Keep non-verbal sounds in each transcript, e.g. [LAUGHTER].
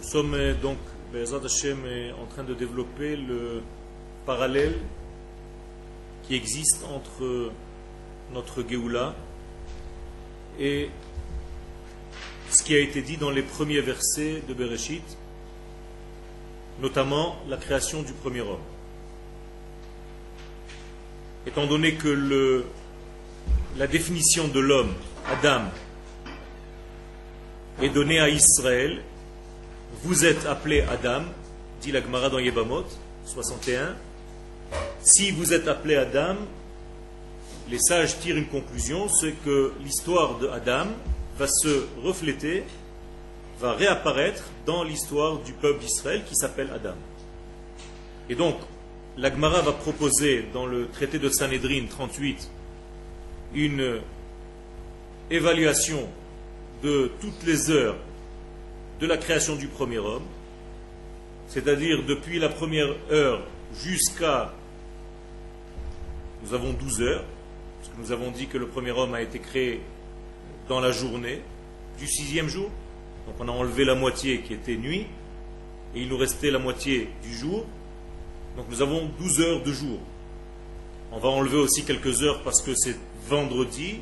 Nous sommes euh, donc, Bezat Hashem, euh, en train de développer le parallèle qui existe entre notre Géoula et ce qui a été dit dans les premiers versets de Bereshit, notamment la création du premier homme. Étant donné que la définition de l'homme, Adam, est donnée à Israël, vous êtes appelé Adam, dit la Gemara dans Yebamot 61. Si vous êtes appelé Adam, les sages tirent une conclusion, c'est que l'histoire de Adam va se refléter, va réapparaître dans l'histoire du peuple d'Israël qui s'appelle Adam. Et donc, l'Agmara va proposer dans le traité de Sanhedrin 38 une évaluation de toutes les heures de la création du premier homme, c'est-à-dire depuis la première heure jusqu'à... Nous avons 12 heures, parce que nous avons dit que le premier homme a été créé dans la journée du sixième jour. Donc on a enlevé la moitié qui était nuit, et il nous restait la moitié du jour. Donc nous avons 12 heures de jour. On va enlever aussi quelques heures parce que c'est vendredi,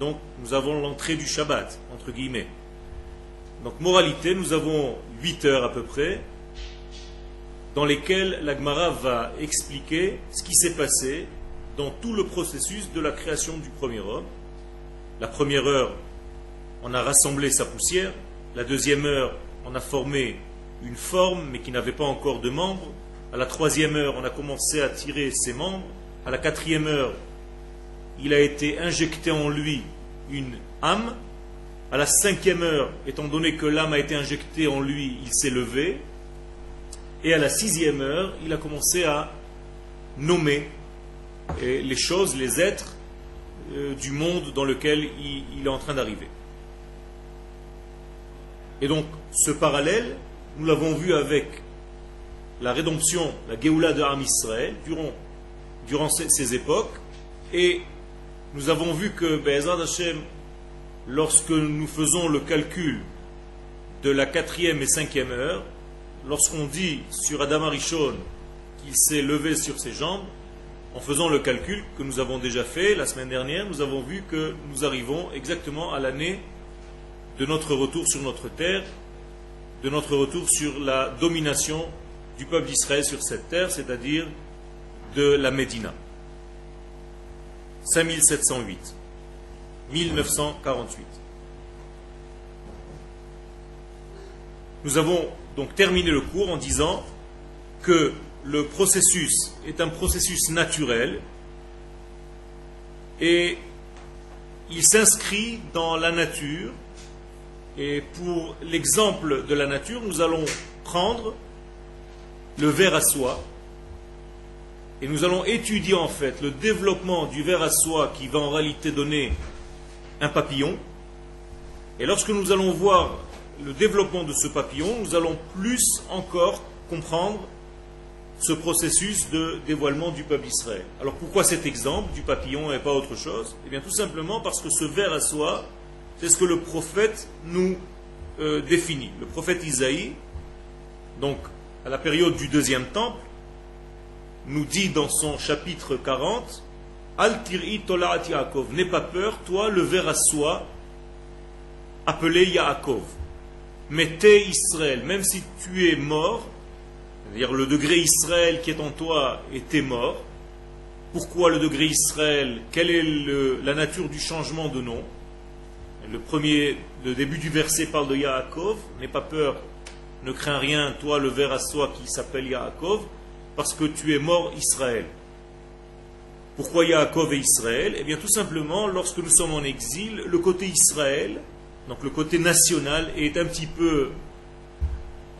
donc nous avons l'entrée du Shabbat, entre guillemets. Donc moralité, nous avons 8 heures à peu près, dans lesquelles l'Agmara va expliquer ce qui s'est passé dans tout le processus de la création du premier homme. La première heure, on a rassemblé sa poussière. La deuxième heure, on a formé une forme, mais qui n'avait pas encore de membres. À la troisième heure, on a commencé à tirer ses membres. À la quatrième heure, il a été injecté en lui une âme. À la cinquième heure, étant donné que l'âme a été injectée en lui, il s'est levé. Et à la sixième heure, il a commencé à nommer les choses, les êtres euh, du monde dans lequel il, est en train d'arriver. Et donc, ce parallèle, nous l'avons vu avec la rédemption, la Géoula de Ham Israël, durant, durant ces, ces, époques. Et nous avons vu que, Be'ezad Hashem, lorsque nous faisons le calcul de la quatrième et cinquième heure, lorsqu'on dit sur Adam Arishon qu'il s'est levé sur ses jambes, en faisant le calcul que nous avons déjà fait la semaine dernière, nous avons vu que nous arrivons exactement à l'année de notre retour sur notre terre, de notre retour sur la domination du peuple d'Israël sur cette terre, c'est-à-dire de la Médina. 5708, 1948. Nous avons donc terminé le cours en disant que le processus est un processus naturel et il s'inscrit dans la nature. Et pour l'exemple de la nature, nous allons prendre le ver à soie et nous allons étudier en fait le développement du ver à soie qui va en réalité donner un papillon. Et lorsque nous allons voir le développement de ce papillon, nous allons plus encore comprendre ce processus de dévoilement du peuple d'Israël. Alors pourquoi cet exemple du papillon et pas autre chose? Eh bien tout simplement parce que ce ver à soie, c'est ce que le prophète nous euh, définit. Le prophète Isaïe, donc à la période du deuxième temple, nous dit dans son chapitre 40, Al-Tir'i Tolaat Yaakov, n'aie pas peur, toi le ver à soie appelé Yaakov. Mais t'es Israël, même si tu es mort, c'est-à-dire le degré Israël qui est en toi était mort. Pourquoi le degré Israël? Quelle est la nature du changement de nom? Le premier, le début du verset parle de Yaakov. N'aie pas peur, ne crains rien, toi le ver à soi qui s'appelle Yaakov, parce que tu es mort Israël. Pourquoi Yaakov et Israël? Eh bien tout simplement, lorsque nous sommes en exil, le côté Israël, donc le côté national, est un petit peu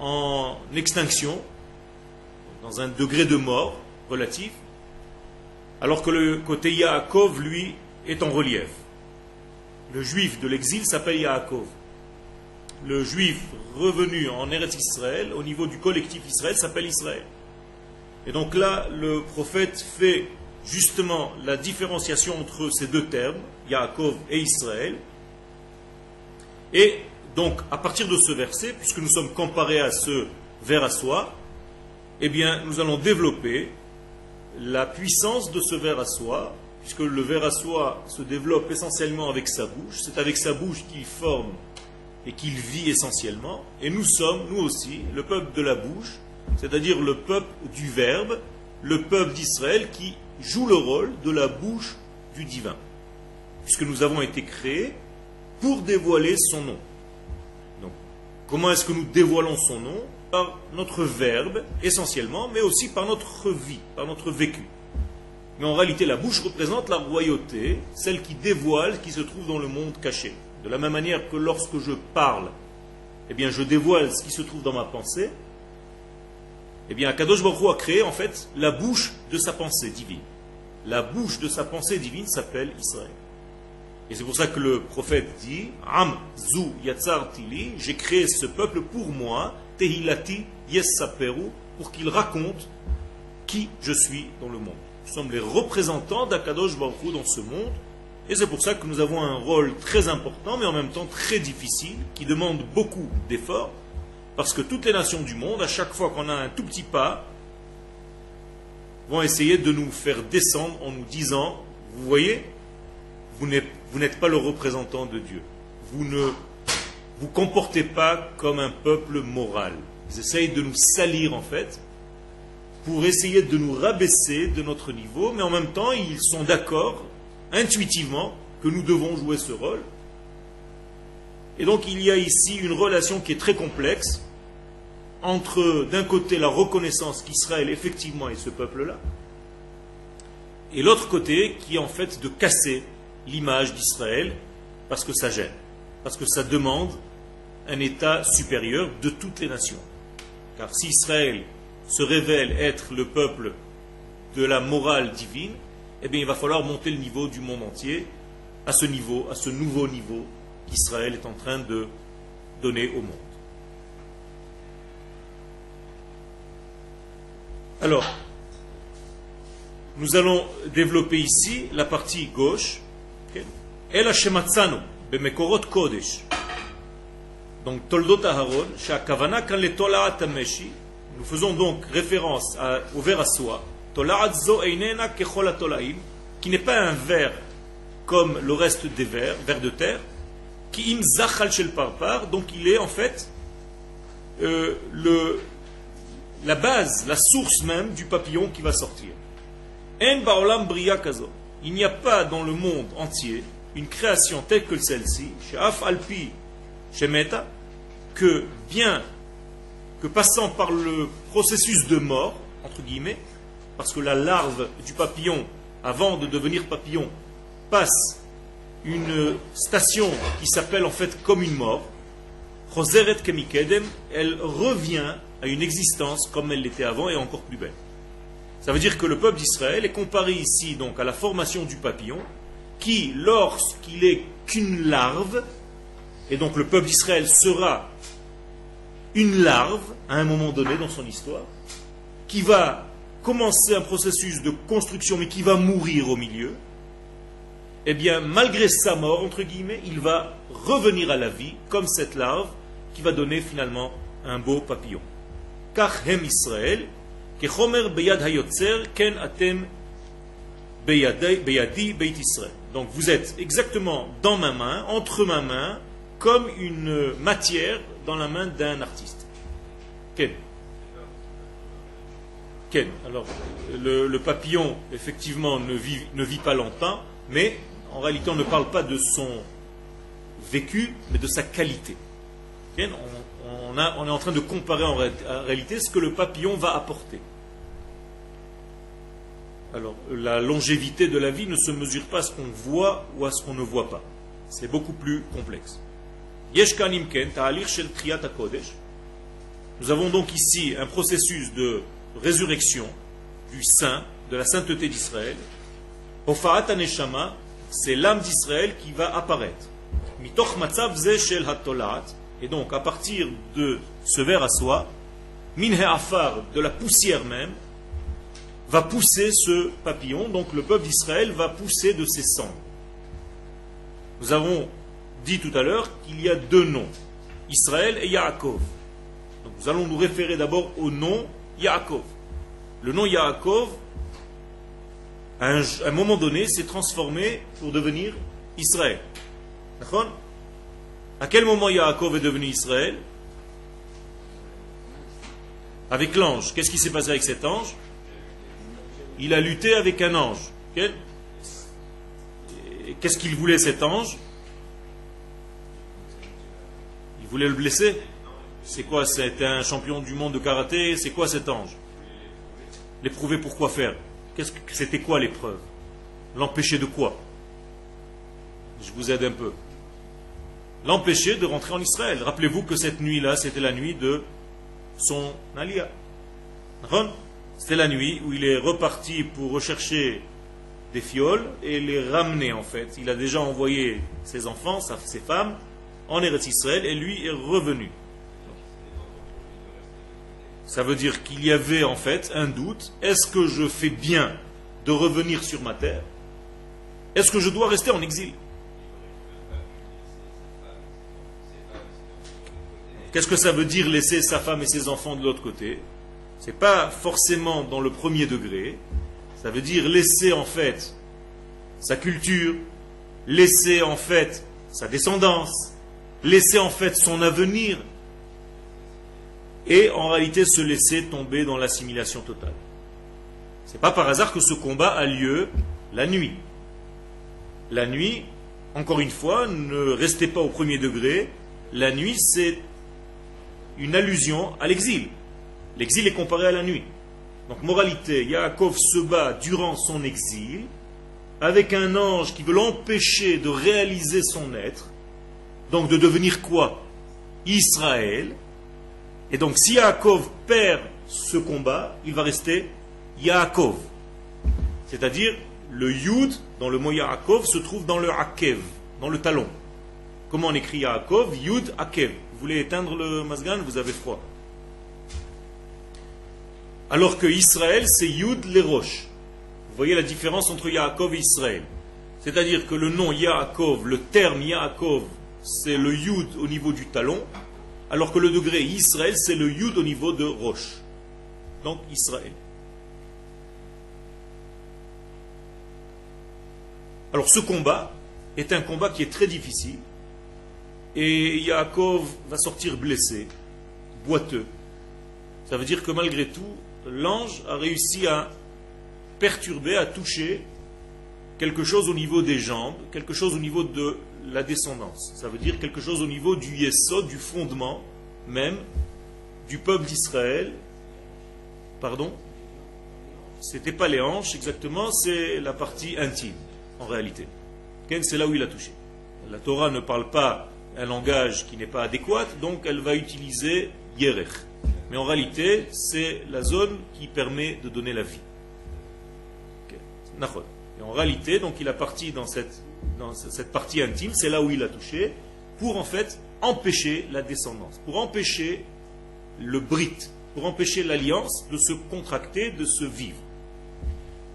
en extinction, dans un degré de mort relatif, alors que le côté Yaakov, lui, est en relief. Le juif de l'exil s'appelle Yaakov. Le juif revenu en Eretz Israël, au niveau du collectif Israël, s'appelle Israël. Et donc là, le prophète fait justement la différenciation entre ces deux termes, Yaakov et Israël. Et Donc, à partir de ce verset, puisque nous sommes comparés à ce vers à soie, eh bien, nous allons développer la puissance de ce ver à soie, puisque le ver à soie se développe essentiellement avec sa bouche. C'est avec sa bouche qu'il forme et qu'il vit essentiellement. Et nous sommes, nous aussi, le peuple de la bouche, c'est-à-dire le peuple du Verbe, le peuple d'Israël qui joue le rôle de la bouche du divin. Puisque nous avons été créés pour dévoiler son nom. Donc, comment est-ce que nous dévoilons son nom? Par notre verbe, essentiellement, mais aussi par notre vie, par notre vécu. Mais en réalité, la bouche représente la royauté, celle qui dévoile ce qui se trouve dans le monde caché. De la même manière que lorsque je parle, eh je dévoile ce qui se trouve dans ma pensée, eh bien, Akadosh Baruch a créé en fait la bouche de sa pensée divine. La bouche de sa pensée divine s'appelle Israël. Et c'est pour ça que le prophète dit Am zu yatzar tili, j'ai créé ce peuple pour moi, tehilati yes pour qu'il raconte qui je suis dans le monde. Nous sommes les représentants d'Akadosh Baruch dans ce monde, et c'est pour ça que nous avons un rôle très important, mais en même temps très difficile, qui demande beaucoup d'efforts, parce que toutes les nations du monde, à chaque fois qu'on a un tout petit pas, vont essayer de nous faire descendre en nous disant, vous voyez, vous n'êtes pas le représentant de Dieu. Vous ne vous comportez pas comme un peuple moral. Ils essayent de nous salir en fait, pour essayer de nous rabaisser de notre niveau, mais en même temps, ils sont d'accord, intuitivement, que nous devons jouer ce rôle. Et donc il y a ici une relation qui est très complexe entre d'un côté la reconnaissance qu'Israël effectivement est ce peuple-là, et l'autre côté qui est en fait de casser l'image d'Israël parce que ça gêne, parce que ça demande un état supérieur de toutes les nations. Car si Israël se révèle être le peuple de la morale divine, eh il va falloir monter le niveau du monde entier à ce niveau, à ce nouveau niveau qu'Israël est en train de donner au monde. Alors, nous allons développer ici la partie gauche. El Hashematzano, Bemekorot Kodesh. Donc, Toldot Aharon, Shakavana kan le Tola'at Ameshi. Nous faisons donc référence au verre à soie. Tola'at zo einena kechol tolaim, qui n'est pas un verre comme le reste des vers, vers de terre, qui im zachal shel parpar, donc il est en fait euh, le, la base, la source même du papillon qui va sortir. Il n'y a pas dans le monde entier une création telle que celle-ci, Alpi, chez Meta, que bien que passant par le processus de mort, entre guillemets, parce que la larve du papillon, avant de devenir papillon, passe une station qui s'appelle en fait comme une mort, elle revient à une existence comme elle l'était avant et encore plus belle. Ça veut dire que le peuple d'Israël est comparé ici donc à la formation du papillon, qui, lorsqu'il est qu'une larve, et donc le peuple d'Israël sera une larve à un moment donné dans son histoire, qui va commencer un processus de construction mais qui va mourir au milieu, eh bien, malgré sa mort, entre guillemets, il va revenir à la vie comme cette larve qui va donner finalement un beau papillon. Donc vous êtes exactement dans ma main, entre ma main, comme une matière dans la main d'un artiste. Ken. Ken. Alors, le, papillon, effectivement, ne vit, pas longtemps, mais en réalité, on ne parle pas de son vécu, mais de sa qualité. Est en train de comparer en réalité ce que le papillon va apporter. Alors, la longévité de la vie ne se mesure pas à ce qu'on voit ou à ce qu'on ne voit pas. C'est beaucoup plus complexe. Nous avons donc ici un processus de résurrection du saint, de la sainteté d'Israël. c'est l'âme d'Israël qui va apparaître. Et donc, à partir de ce verre à soie, Minhe Afar, de la poussière même, va pousser ce papillon. Donc, le peuple d'Israël va pousser de ses cendres. Nous avons dit tout à l'heure qu'il y a deux noms. Israël et Yaakov. Nous allons nous référer d'abord au nom Yaakov. Le nom Yaakov, à un, moment donné, s'est transformé pour devenir Israël. À quel moment Yaakov est devenu Israël? Avec l'ange. Qu'est-ce qui s'est passé avec cet ange? Il a lutté avec un ange. Qu'est-ce qu'il voulait cet ange? Il voulait le blesser? C'est quoi? C'était un champion du monde de karaté? C'est quoi cet ange? L'éprouver pour quoi faire C'était quoi l'épreuve? L'empêcher de quoi? Je vous aide un peu. L'empêcher de rentrer en Israël. Rappelez-vous que cette nuit-là, c'était la nuit de son alia. C'était la nuit où il est reparti pour rechercher des fioles et les ramener en fait. Il a déjà envoyé ses enfants, ses femmes, en Eretz Israël et lui est revenu. Ça veut dire qu'il y avait en fait un doute. Est-ce que je fais bien de revenir sur ma terre? Est-ce que je dois rester en exil? Qu'est-ce que ça veut dire laisser sa femme et ses enfants de l'autre côté? Ce n'est pas forcément dans le premier degré. Ça veut dire laisser en fait sa culture, laisser en fait sa descendance, laisser en fait son avenir et en réalité se laisser tomber dans l'assimilation totale. Ce n'est pas par hasard que ce combat a lieu la nuit. La nuit, encore une fois, ne restez pas au premier degré. La nuit, c'est une allusion à l'exil. L'exil est comparé à la nuit. Donc, moralité, Yaakov se bat durant son exil avec un ange qui veut l'empêcher de réaliser son être, donc de devenir quoi? Israël. Et donc, si Yaakov perd ce combat, il va rester Yaakov. C'est-à-dire, le Yud, dans le mot Yaakov, se trouve dans le Akev, dans le talon. Comment on écrit Yaakov? Yud Akev. Vous voulez éteindre le masgan, vous avez froid. Alors que Israël, c'est Yud les roches. Vous voyez la différence entre Yaakov et Israël. C'est-à-dire que le nom Yaakov, le terme Yaakov, c'est le Yud au niveau du talon, alors que le degré Israël, c'est le Yud au niveau de roche. Donc Israël. Alors ce combat est un combat qui est très difficile, et Yaakov va sortir blessé, boiteux. Ça veut dire que malgré tout, l'ange a réussi à perturber, à toucher quelque chose au niveau des jambes, quelque chose au niveau de la descendance. Ça veut dire quelque chose au niveau du yesod, du fondement même du peuple d'Israël. Pardon? C'était pas les hanches exactement, c'est la partie intime en réalité. C'est là où il a touché. La Torah ne parle pas un langage qui n'est pas adéquat, donc elle va utiliser yerech. Mais en réalité, c'est la zone qui permet de donner la vie. Et en réalité, donc il a parti dans cette, partie intime, c'est là où il a touché, pour en fait empêcher la descendance, pour empêcher le brit, pour empêcher l'alliance de se contracter, de se vivre.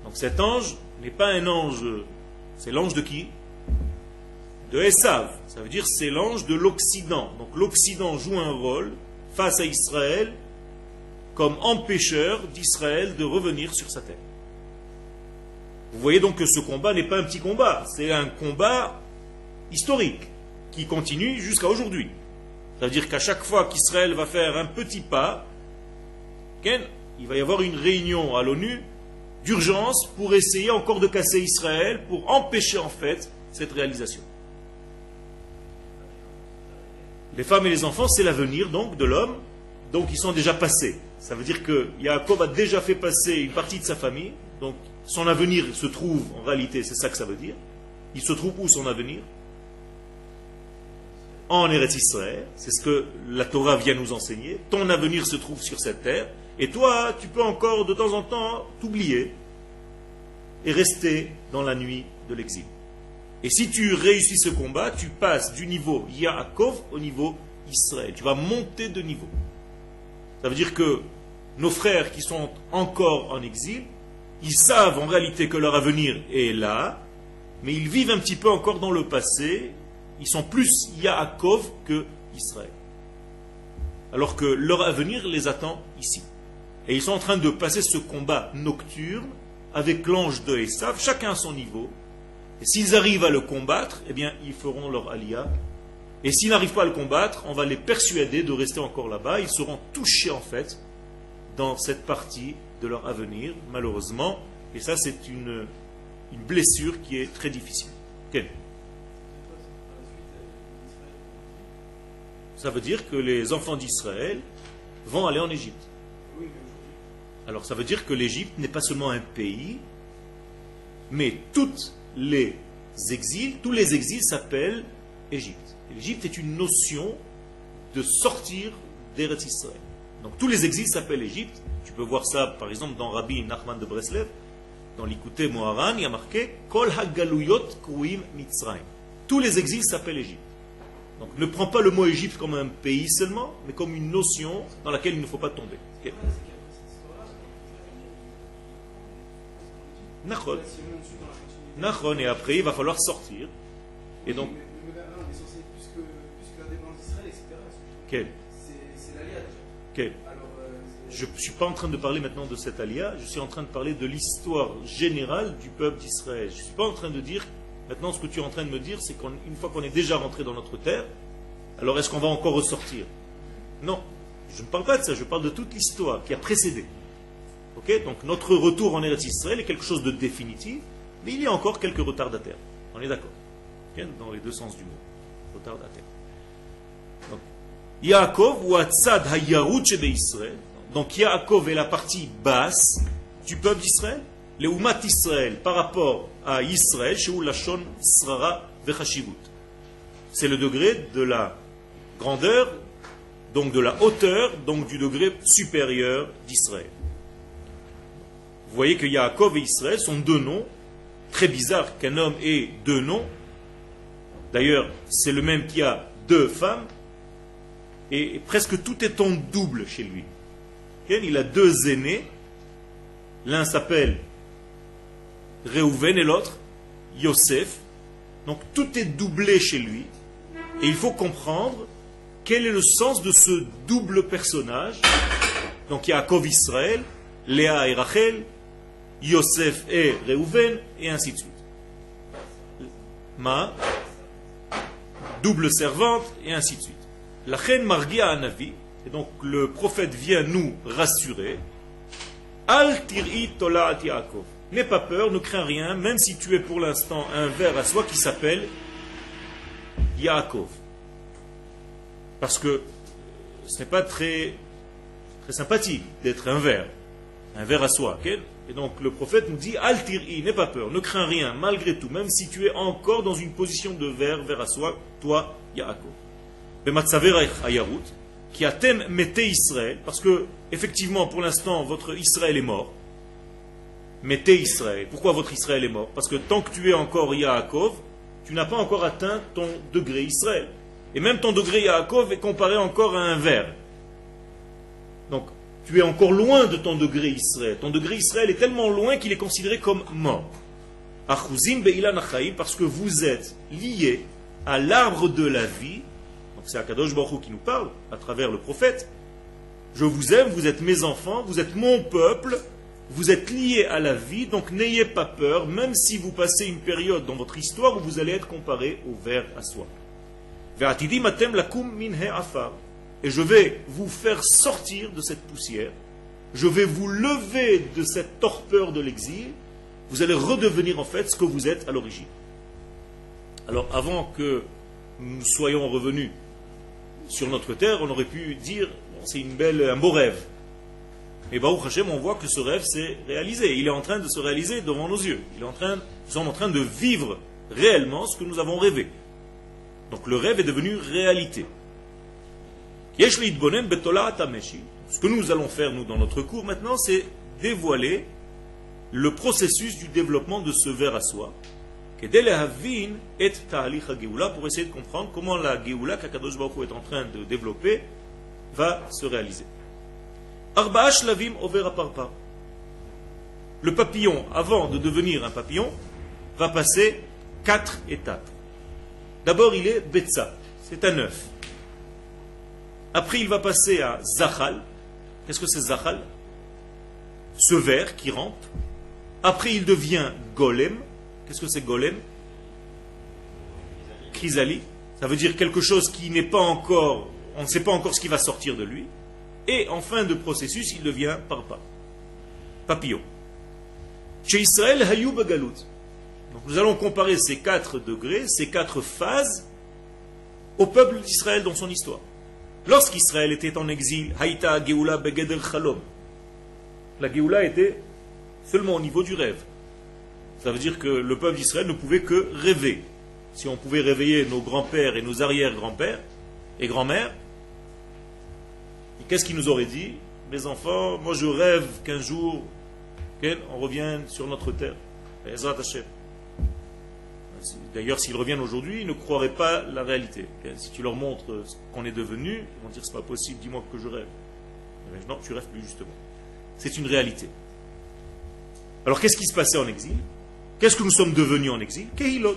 Donc cet ange n'est pas un ange, c'est l'ange de qui? De Esav. Ça veut dire c'est l'ange de l'Occident. Donc l'Occident joue un rôle face à Israël comme empêcheur d'Israël de revenir sur sa terre. Vous voyez donc que ce combat n'est pas un petit combat, c'est un combat historique qui continue jusqu'à aujourd'hui. C'est-à-dire qu'à chaque fois qu'Israël va faire un petit pas, il va y avoir une réunion à l'ONU d'urgence pour essayer encore de casser Israël, pour empêcher en fait cette réalisation. Les femmes et les enfants, c'est l'avenir donc de l'homme, donc ils sont déjà passés. Ça veut dire que Jacob a déjà fait passer une partie de sa famille, donc son avenir se trouve, en réalité, c'est ça que ça veut dire. Il se trouve où son avenir? En Eretz Israël, c'est ce que la Torah vient nous enseigner. Ton avenir se trouve sur cette terre, et toi, tu peux encore de temps en temps t'oublier et rester dans la nuit de l'exil. Et si tu réussis ce combat, tu passes du niveau Yaakov au niveau Israël. Tu vas monter de niveau. Ça veut dire que nos frères qui sont encore en exil, ils savent en réalité que leur avenir est là, mais ils vivent un petit peu encore dans le passé. Ils sont plus Yaakov que Israël. alors que leur avenir les attend ici. Et ils sont en train de passer ce combat nocturne avec l'ange de Esav, chacun à son niveau. Et s'ils arrivent à le combattre, eh bien, ils feront leur alia. Et s'ils n'arrivent pas à le combattre, on va les persuader de rester encore là-bas. Ils seront touchés, en fait, dans cette partie de leur avenir, malheureusement. Et ça, c'est une, blessure qui est très difficile. Ça veut dire que les enfants d'Israël vont aller en Égypte. Alors ça veut dire que l'Égypte n'est pas seulement un pays, mais toutes les exils, tous les exils s'appellent Égypte. L'Égypte est une notion de sortir d'Eretz Israël. Donc tous les exils s'appellent Égypte. Tu peux voir ça par exemple dans Rabbi Nachman de Breslev, dans l'Ikouté Moharan, il y a marqué Kol Hagaluyot Kruim Mitzrayim. Tous les exils s'appellent Égypte. Donc ne prends pas le mot Égypte comme un pays seulement, mais comme une notion dans laquelle il ne faut pas tomber. Okay. Et après, il va falloir sortir. Et donc. Quel? Quel? Je ne suis pas en train de parler maintenant de cet alia, je suis en train de parler de l'histoire générale du peuple d'Israël. Je ne suis pas en train de dire, maintenant ce que tu es en train de me dire, c'est qu'une fois qu'on est déjà rentré dans notre terre, alors est-ce qu'on va encore ressortir? Non, je ne parle pas de ça, je parle de toute l'histoire qui a précédé. Ok? Donc notre retour en Eretz Israël est quelque chose de définitif, mais il y a encore quelques retardataires. On est d'accord Dans les deux sens du mot. Retardataires. Donc, Yaakov ou Atzad Hayarut Israël, donc Yaakov est la partie basse du peuple d'Israël. Les Umat Israël par rapport à Israël, chez Lachon Srara Vechashivut. C'est le degré de la grandeur, donc de la hauteur, donc du degré supérieur d'Israël. Vous voyez que Yaakov et Israël sont deux noms. Très bizarre qu'un homme ait deux noms. D'ailleurs, c'est le même qui a deux femmes. Et presque tout est en double chez lui. Il a deux aînés. L'un s'appelle Réhouven et l'autre Yosef. Donc tout est doublé chez lui. Et il faut comprendre quel est le sens de ce double personnage. Donc il y a Yaakov Israël, Léa et Rachel, Yosef et Réhouven, et ainsi de suite. Ma, double servante, et ainsi de suite. La reine Margia Anavi, et donc le prophète vient nous rassurer. Al tir'i tolat Yaakov. N'aie pas peur, ne crains rien, même si tu es pour l'instant un ver à soi qui s'appelle Yaakov. Parce que ce n'est pas très, sympathique d'être un ver, un ver à soi. Et donc le prophète nous dit Al tir'i, n'aie pas peur, ne crains rien, malgré tout, même si tu es encore dans une position de ver, ver à soi, toi, Yaakov. Qui a thème mettez Israël, parce que, effectivement, pour l'instant, votre Israël est mort. Mettez Israël. Pourquoi votre Israël est mort? Parce que tant que tu es encore Yaakov, tu n'as pas encore atteint ton degré Israël. Et même ton degré Yaakov est comparé encore à un verre. Donc, tu es encore loin de ton degré Israël. Ton degré Israël est tellement loin qu'il est considéré comme mort. Parce que vous êtes lié à l'arbre de la vie c'est Akadosh Baruch qui nous parle à travers le prophète. Je vous aime, vous êtes mes enfants, vous êtes mon peuple, vous êtes liés à la vie, donc n'ayez pas peur, même si vous passez une période dans votre histoire où vous allez être comparé au ver à soi. Et je vais vous faire sortir de cette poussière, je vais vous lever de cette torpeur de l'exil, vous allez redevenir en fait ce que vous êtes à l'origine. Alors avant que nous soyons revenus sur notre terre, on aurait pu dire c'est une belle, un beau rêve. Mais Baruch Hashem, on voit que ce rêve s'est réalisé. Il est en train de se réaliser devant nos yeux. Il est nous sommes en train de vivre réellement ce que nous avons rêvé. Donc le rêve est devenu réalité. Ce que nous allons faire, nous, dans notre cours maintenant, c'est dévoiler le processus du développement de ce verre à soi, pour essayer de comprendre comment la Geoula qu'Akadosh Baruch est en train de développer va se réaliser. Le papillon, avant de devenir un papillon, va passer quatre étapes. D'abord, il est Betsa, c'est un œuf. Après, il va passer à Zachal. Qu'est-ce que c'est Zachal? Ce ver qui rampe. Après, il devient Golem. Qu'est-ce que c'est Golem? Chrysalie. Ça veut dire quelque chose qui n'est pas encore, on ne sait pas encore ce qui va sortir de lui. Et en fin de processus, il devient parpa, papillon. Chez Israël, hayou bagalout. Donc nous allons comparer ces quatre degrés, ces quatre phases, au peuple d'Israël dans son histoire. Lorsqu'Israël était en exil, Haïta Geoula Begeder Chalom. La Geoula était seulement au niveau du rêve. Ça veut dire que le peuple d'Israël ne pouvait que rêver si on pouvait réveiller nos grands-pères et nos arrière-grands-pères et grand-mères, qu'est-ce qu'ils nous auraient dit? Mes enfants, moi je rêve qu'un jour, on revienne sur notre terre. D'ailleurs, s'ils reviennent aujourd'hui, ils ne croiraient pas la réalité. Si tu leur montres ce qu'on est devenu, ils vont dire c'est pas possible, dis-moi que je rêve. Non, tu rêves plus justement. C'est une réalité. Alors qu'est-ce qui se passait en exil? Qu'est-ce que nous sommes devenus en exil? Kehilot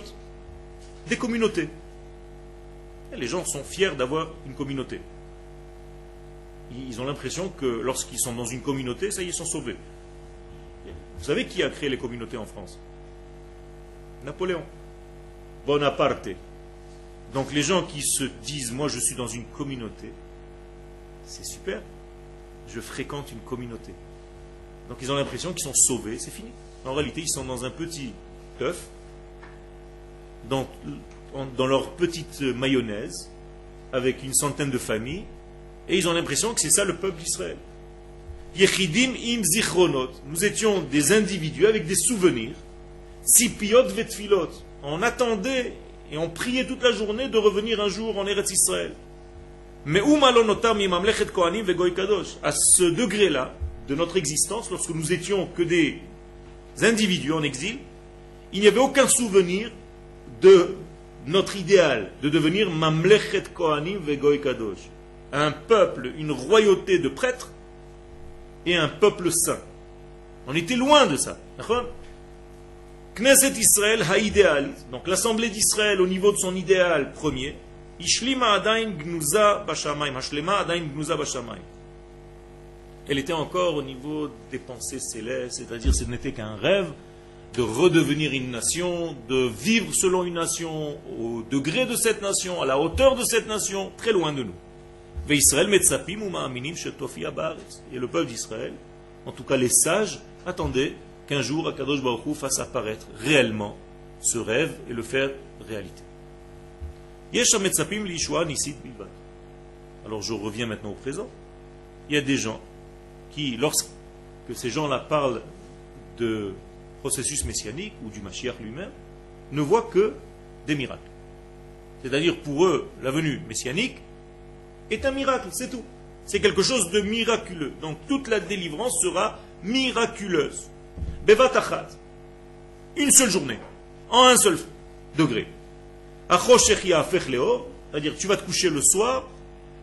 des communautés. les gens sont fiers d'avoir une communauté. Ils ont l'impression que lorsqu'ils sont dans une communauté, ça y est, ils sont sauvés. Vous savez qui a créé les communautés en France? Napoléon. Bonaparte. Donc les gens qui se disent, moi je suis dans une communauté, c'est super. Je fréquente une communauté. Donc ils ont l'impression qu'ils sont sauvés, c'est fini. En réalité, ils sont dans un petit œuf dans, leur petite mayonnaise avec une centaine de familles et ils ont l'impression que c'est ça le peuple d'Israël. Yechidim im zichronot. Nous étions des individus avec des souvenirs. Sipiot vetfilot. On attendait et on priait toute la journée de revenir un jour en Eretz Israël. Mais kohanim kadosh? À ce degré-là de notre existence, lorsque nous étions que des individus en exil, il n'y avait aucun souvenir de notre idéal de devenir Mamlechet Kohanim Vegoy Kadosh. Un peuple, une royauté de prêtres et un peuple saint. On était loin de ça. Knesset Israël ha Donc l'assemblée d'Israël au niveau de son idéal premier. Ishlima adain gnuza bashamayim. Hashlema adain gnuza bashamayim. Elle était encore au niveau des pensées célestes, c'est-à-dire ce n'était qu'un rêve de redevenir une nation, de vivre selon une nation, au degré de cette nation, à la hauteur de cette nation, très loin de nous. Et le peuple d'Israël, en tout cas les sages, attendaient qu'un jour Akadosh Baruch Hu fasse apparaître réellement ce rêve et le faire réalité. Alors je reviens maintenant au présent. Il y a des gens qui, lorsque ces gens-là parlent de processus messianique ou du Mashiach lui-même, ne voit que des miracles. C'est-à-dire pour eux, la venue messianique est un miracle, c'est tout. C'est quelque chose de miraculeux. Donc toute la délivrance sera miraculeuse. Bevatachat. Une seule journée. En un seul degré. C'est-à-dire tu vas te coucher le soir,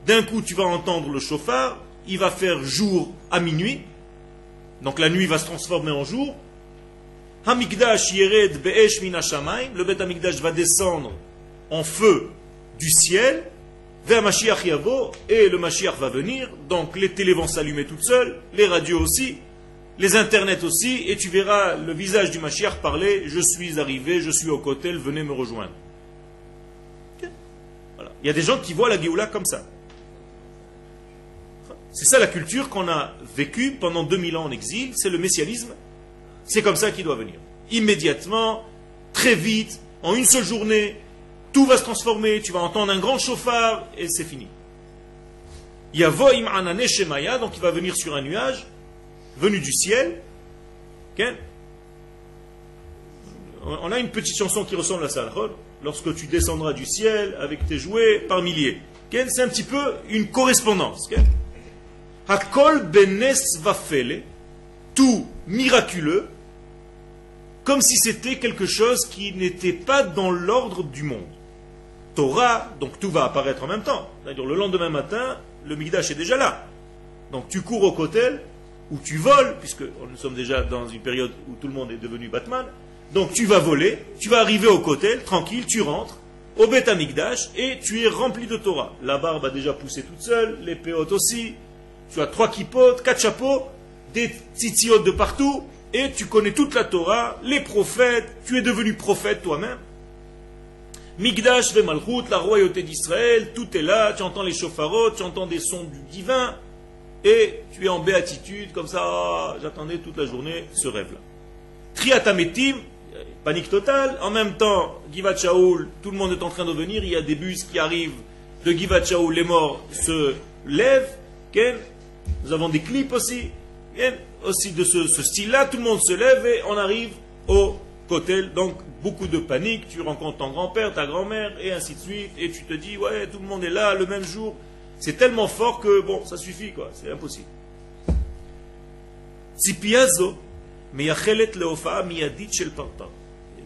d'un coup tu vas entendre le chauffard, il va faire jour à minuit, donc la nuit va se transformer en jour, Hamikdash yered be'esh le Bet Hamikdash va descendre en feu du ciel, vers Mashiach et le Mashiach va venir, donc les télés vont s'allumer toutes seules, les radios aussi, les internets aussi, et tu verras le visage du Mashiach parler, je suis arrivé, je suis au côté, venez me rejoindre. Il y a des gens qui voient la Géoula comme ça. C'est ça la culture qu'on a vécue pendant 2000 ans en exil, c'est le messianisme c'est comme ça qu'il doit venir. Immédiatement, très vite, en une seule journée, tout va se transformer, tu vas entendre un grand chauffard et c'est fini. Yavoim anane shemaya, donc il va venir sur un nuage, venu du ciel. On a une petite chanson qui ressemble à ça. Lorsque tu descendras du ciel avec tes jouets par milliers. C'est un petit peu une correspondance. Hakol benes vafele, tout miraculeux, comme si c'était quelque chose qui n'était pas dans l'ordre du monde. Torah, donc tout va apparaître en même temps. C'est-à-dire le lendemain matin, le Migdash est déjà là. Donc tu cours au kotel, ou tu voles, puisque nous sommes déjà dans une période où tout le monde est devenu Batman. Donc tu vas voler, tu vas arriver au kotel, tranquille, tu rentres, au Beth Amikdash et tu es rempli de Torah. La barbe a déjà poussé toute seule, les péotes aussi. Tu as trois kippotes, quatre chapeaux, des tzitziot de partout et tu connais toute la Torah, les prophètes, tu es devenu prophète toi-même. Migdash Malchut, la royauté d'Israël, tout est là, tu entends les chauffarots, tu entends des sons du divin, et tu es en béatitude, comme ça, j'attendais toute la journée ce rêve-là. Triatametim, panique totale, en même temps, Givat Shaoul, tout le monde est en train de venir, il y a des bus qui arrivent. De Givat Shaoul, les morts se lèvent, nous avons des clips aussi, aussi de ce, style-là, tout le monde se lève et on arrive au cotel, donc beaucoup de panique, tu rencontres ton grand-père, ta grand-mère, et ainsi de suite, et tu te dis, ouais, tout le monde est là le même jour, c'est tellement fort que, bon, ça suffit, quoi, c'est impossible. Eh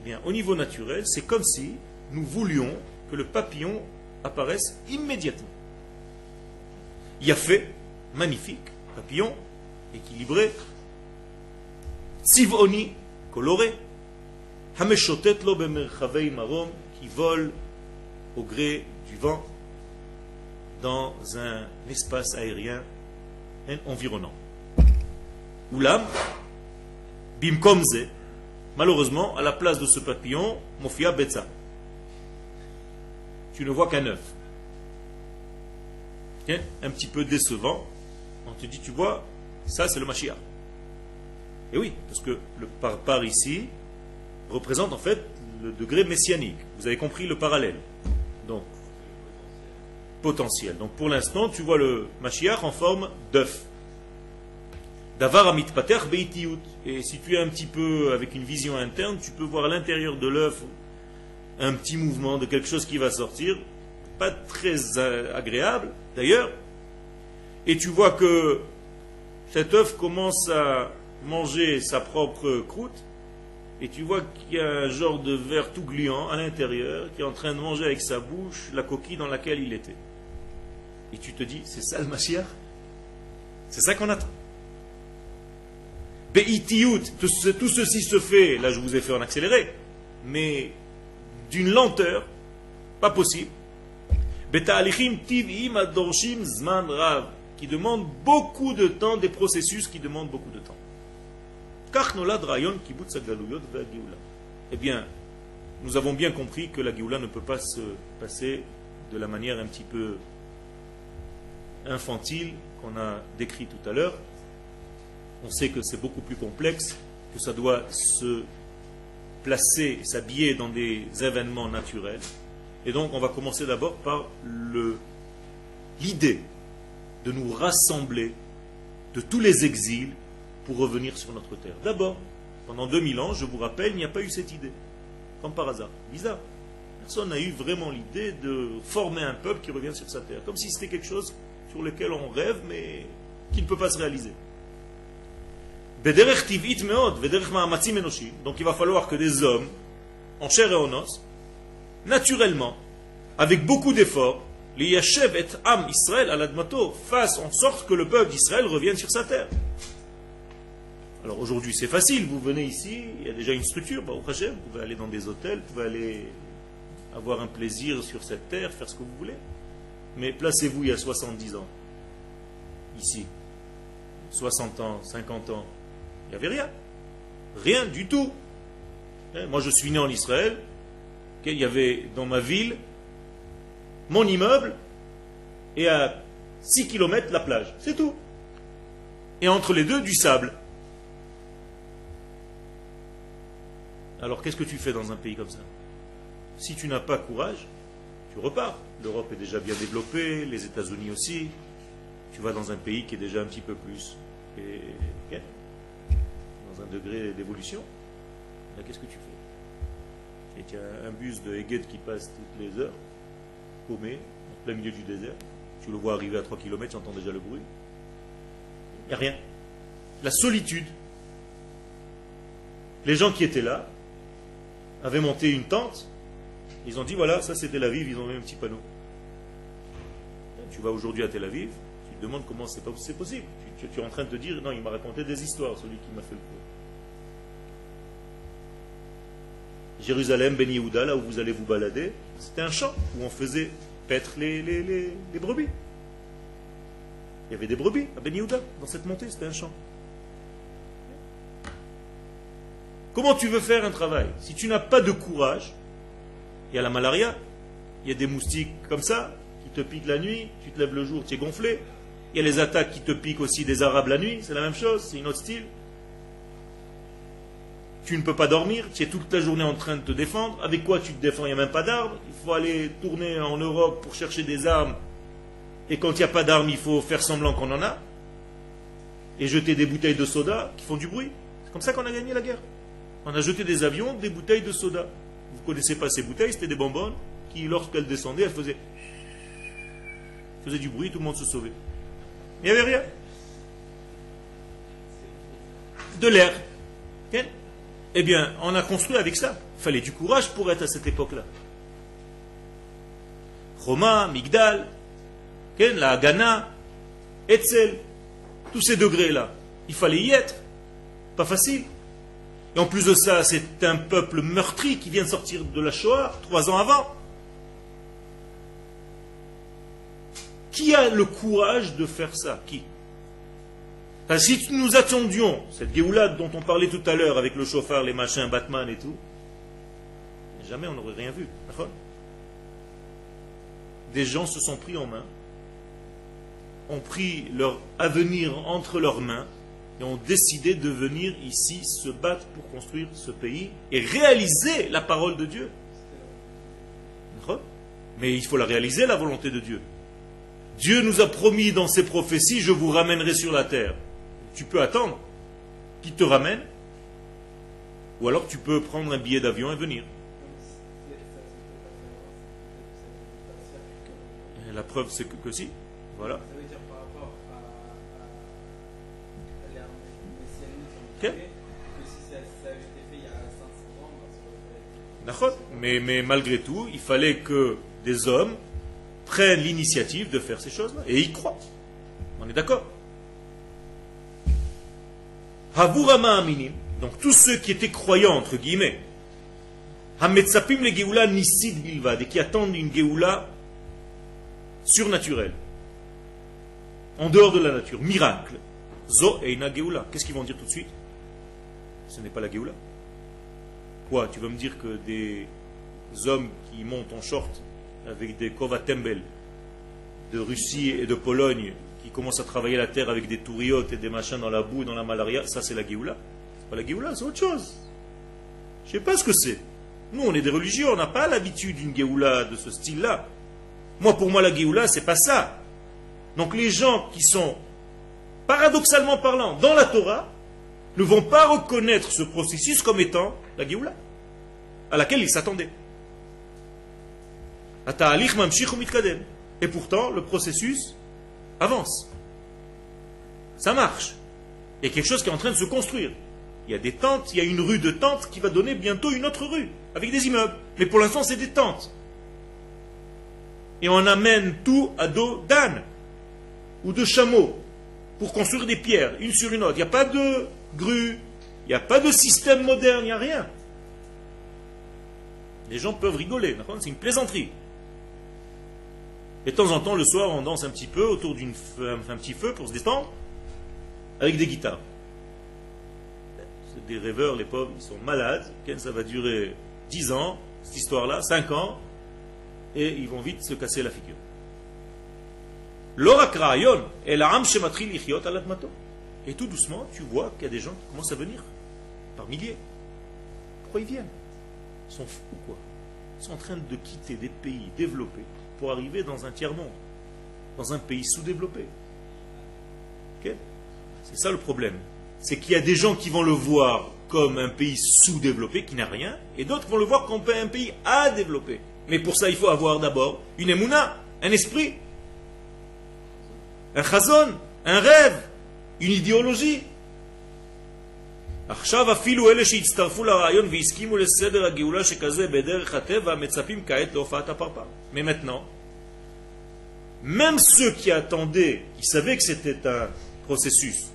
bien, au niveau naturel, c'est comme si nous voulions que le papillon apparaisse immédiatement. Fait, magnifique, papillon, équilibré, Sivoni, coloré, Hameshotet lo marom, qui vole au gré du vent dans un espace aérien environnant. Oulam, bimkomze, malheureusement, à la place de ce papillon, mofia betza. Tu ne vois qu'un œuf. Un petit peu décevant. On te dit, tu vois, ça c'est le Mashiach. Et oui, parce que le par, ici représente en fait le degré messianique. Vous avez compris le parallèle. Donc, potentiel. Donc pour l'instant, tu vois le Mashiach en forme d'œuf. Davar amit pater Et si tu es un petit peu avec une vision interne, tu peux voir à l'intérieur de l'œuf un petit mouvement de quelque chose qui va sortir. Pas très agréable d'ailleurs. Et tu vois que cet œuf commence à manger sa propre croûte. Et tu vois qu'il y a un genre de verre tout gluant à l'intérieur qui est en train de manger avec sa bouche la coquille dans laquelle il était. Et tu te dis, c'est ça le Mashiach? C'est ça qu'on attend. Tout, tout ceci se fait, là je vous ai fait en accéléré, mais d'une lenteur, pas possible. qui demande beaucoup de temps, des processus qui demandent beaucoup de temps. Eh bien, nous avons bien compris que la Géoula ne peut pas se passer de la manière un petit peu infantile qu'on a décrit tout à l'heure, on sait que c'est beaucoup plus complexe, que ça doit se placer, s'habiller dans des événements naturels. Et donc on va commencer d'abord par l'idée de nous rassembler de tous les exils pour revenir sur notre terre. D'abord, pendant 2000 ans, je vous rappelle, il n'y a pas eu cette idée. Comme par hasard. Bizarre. Personne n'a eu vraiment l'idée de former un peuple qui revient sur sa terre. Comme si c'était quelque chose sur lequel on rêve, mais qui ne peut pas se réaliser. Donc il va falloir que des hommes, en chair et en os, naturellement, avec beaucoup d'efforts, les Yashev et Am Israël à l'Admato fassent en sorte que le peuple d'Israël revienne sur sa terre. Alors aujourd'hui c'est facile, vous venez ici, il y a déjà une structure, vous pouvez aller dans des hôtels, vous pouvez aller avoir un plaisir sur cette terre, faire ce que vous voulez. Mais placez-vous il y a 70 ans, ici, 60 ans, 50 ans, il n'y avait rien. Rien du tout. Hein, moi, je suis né en Israël. Il y avait dans ma ville mon immeuble et à 6 km la plage. C'est tout. Et entre les deux, du sable. Alors qu'est-ce que tu fais dans un pays comme ça? Si tu n'as pas courage, tu repars. L'Europe est déjà bien développée, les États-Unis aussi. Tu vas dans un pays qui est déjà un petit peu plus et, dans un degré d'évolution. Qu'est-ce que tu fais? Et tu as un bus de Heged qui passe toutes les heures, paumé, en plein milieu du désert. Tu le vois arriver à 3 km, tu entends déjà le bruit. Il n'y a rien. La solitude. Les gens qui étaient là avaient monté une tente ils ont dit voilà, ça c'est Tel Aviv, ils ont mis un petit panneau. Tu vas aujourd'hui à Tel Aviv, tu te demandes comment c'est possible. Tu, tu, es en train de te dire non, il m'a raconté des histoires, celui qui m'a fait le coup. Jérusalem, Ben Yehuda, là où vous allez vous balader, c'était un champ où on faisait paître les, les, les, brebis. Il y avait des brebis à Ben Yehuda, dans cette montée, c'était un champ. Comment tu veux faire un travail Si tu n'as pas de courage, il y a la malaria, il y a des moustiques comme ça, qui te piquent la nuit, tu te lèves le jour, tu es gonflé. Il y a les attaques qui te piquent aussi des Arabes la nuit, c'est la même chose, c'est une autre style. Tu ne peux pas dormir, tu es toute la journée en train de te défendre. Avec quoi tu te défends? Il n'y a même pas d'armes. Il faut aller tourner en Europe pour chercher des armes. Et quand il n'y a pas d'armes, il faut faire semblant qu'on en a. Et jeter des bouteilles de soda qui font du bruit. C'est comme ça qu'on a gagné la guerre. On a jeté des avions, des bouteilles de soda. Vous ne connaissez pas ces bouteilles, c'était des bonbonnes qui, lorsqu'elles descendaient, elles faisaient, faisaient du bruit, tout le monde se sauvait. Il n'y avait rien. De l'air. Eh bien, on a construit avec ça. Il fallait du courage pour être à cette époque-là. Roma, Migdal, la Haganah, Etzel, tous ces degrés-là. Il fallait y être. Pas facile. Et en plus de ça, c'est un peuple meurtri qui vient de sortir de la Shoah trois ans avant. Qui a le courage de faire ça? Qui? Si nous attendions cette Géoulade dont on parlait tout à l'heure avec le chauffeur, les machins, Batman et tout, jamais on n'aurait rien vu. Des gens se sont pris en main, ont pris leur avenir entre leurs mains et ont décidé de venir ici se battre pour construire ce pays et réaliser la parole de Dieu. Mais il faut la réaliser, la volonté de Dieu. Dieu nous a promis dans ses prophéties, je vous ramènerai sur la terre. Tu peux attendre qu'il te ramène, ou alors tu peux prendre un billet d'avion et venir. la preuve, c'est que, que si. Voilà. Mais, mais malgré tout, il fallait que des hommes prennent l'initiative de faire ces choses-là. Et ils croient. On est d'accord donc tous ceux qui étaient croyants, entre guillemets, Hametsapim le Geoula Nisid Bilvad, et qui attendent une Geoula surnaturelle, en dehors de la nature, miracle. Zo Eina Geoula. Qu'est-ce qu'ils vont dire tout de suite? Ce n'est pas la Géoula? Quoi Tu vas me dire que des hommes qui montent en short avec des kovatembel de Russie et de Pologne qui commencent à travailler la terre avec des touriotes et des machins dans la boue et dans la malaria, ça c'est la Géoula? C'est pas la Géoula, c'est autre chose. Je ne sais pas ce que c'est. Nous, on est des religieux, on n'a pas l'habitude d'une Géoula de ce style-là. Moi, pour moi, la Géoula, c'est pas ça. Donc les gens qui sont, paradoxalement parlant, dans la Torah, ne vont pas reconnaître ce processus comme étant la Géoula, à laquelle ils s'attendaient. Et pourtant, le processus avance. Ça marche. Il y a quelque chose qui est en train de se construire. Il y a des tentes, il y a une rue de tentes qui va donner bientôt une autre rue, avec des immeubles. Mais pour l'instant, c'est des tentes. Et on amène tout à dos d'âne ou de chameau pour construire des pierres, une sur une autre. Il n'y a pas de grue, il n'y a pas de système moderne, il n'y a rien. Les gens peuvent rigoler, c'est une plaisanterie. Et de temps en temps, le soir, on danse un petit peu autour d'un petit feu pour se détendre, avec des guitares. C'est des rêveurs, les pauvres, ils sont malades. Ça va durer 10 ans, cette histoire-là, 5 ans, et ils vont vite se casser la figure. la et tout doucement, tu vois qu'il y a des gens qui commencent à venir, par milliers. Pourquoi ils viennent? Ils sont fous ou quoi Ils sont en train de quitter des pays développés pour arriver dans un tiers-monde, dans un pays sous-développé. C'est ça le problème. C'est qu'il y a des gens qui vont le voir comme un pays sous-développé qui n'a rien, et d'autres vont le voir comme un pays à développer. Mais pour ça, il faut avoir d'abord une émouna, un esprit, un chazon, un rêve une idéologie. Mais maintenant, même ceux qui attendaient, qui savaient que c'était un processus,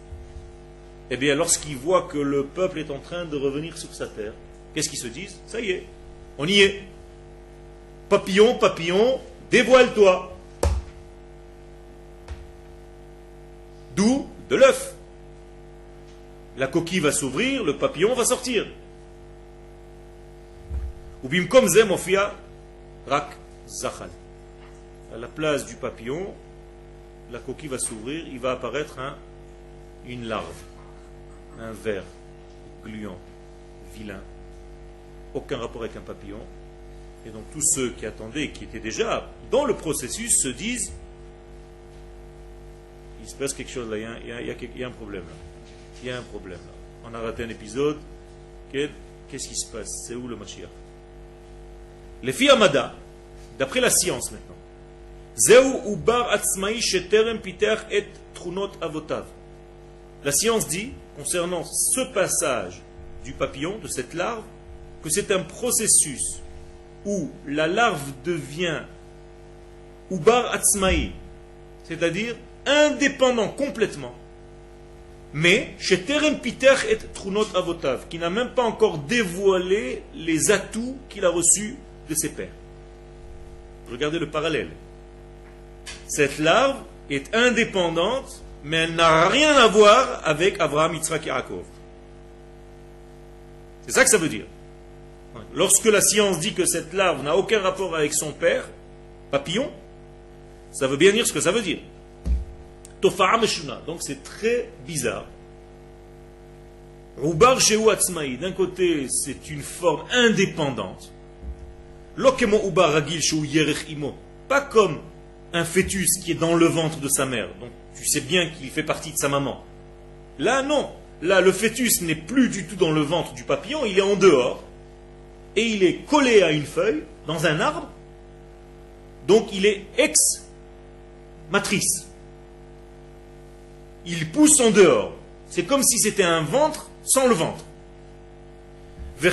eh bien, lorsqu'ils voient que le peuple est en train de revenir sur sa terre, qu'est-ce qu'ils se disent? Ça y est, On y est. Papillon, papillon, dévoile-toi. D'où De l'œuf. La coquille va s'ouvrir, le papillon va sortir. Ou comme zemofia rak zachal. À la place du papillon, la coquille va s'ouvrir, il va apparaître un, une larve, un ver gluant, vilain, aucun rapport avec un papillon. Et donc tous ceux qui attendaient, qui étaient déjà dans le processus, se disent, il se passe quelque chose là, il y a, un problème là. Il y a un problème là. On a raté un épisode. Qu'est-ce qui se passe? C'est où le Mashiach? Les filles Amada, d'après la science maintenant, la science dit, concernant ce passage du papillon, de cette larve, que c'est un processus où la larve devient Ubar Atzmaï, c'est-à-dire indépendant complètement, mais chez Terem Peter et Trunot Avotav, qui n'a même pas encore dévoilé les atouts qu'il a reçus de ses pères. Regardez le parallèle. Cette larve est indépendante, mais elle n'a rien à voir avec Abraham, Yitzhak et Yaakov. C'est ça que ça veut dire. Lorsque la science dit que cette larve n'a aucun rapport avec son père, papillon, ça veut bien dire ce que ça veut dire. Donc c'est très bizarre. d'un côté, c'est une forme indépendante. Pas comme un fœtus qui est dans le ventre de sa mère. Donc tu sais bien qu'il fait partie de sa maman. Là, non. Là, le fœtus n'est plus du tout dans le ventre du papillon, il est en dehors. Et il est collé à une feuille, dans un arbre. Donc il est ex-matrice. Il pousse en dehors. C'est comme si c'était un ventre sans le ventre. Le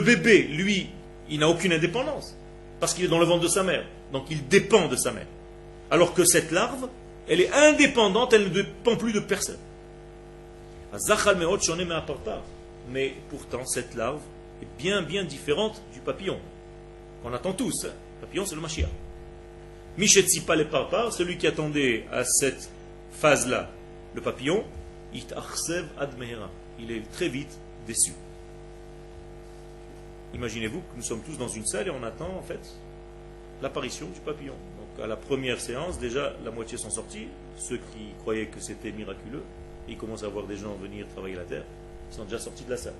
bébé, lui, il n'a aucune indépendance parce qu'il est dans le ventre de sa mère. Donc il dépend de sa mère. Alors que cette larve, elle est indépendante, elle ne dépend plus de personne. Mais pourtant, cette larve est bien, bien différente du papillon. Qu'on attend tous. Le papillon, c'est le Mashiach. Mishetzipa les parpar, celui qui attendait à cette phase-là le papillon, il est très vite déçu. Imaginez-vous que nous sommes tous dans une salle et on attend en fait l'apparition du papillon. Donc à la première séance, déjà la moitié sont sortis, ceux qui croyaient que c'était miraculeux, ils commencent à voir des gens venir travailler la terre, ils sont déjà sortis de la salle.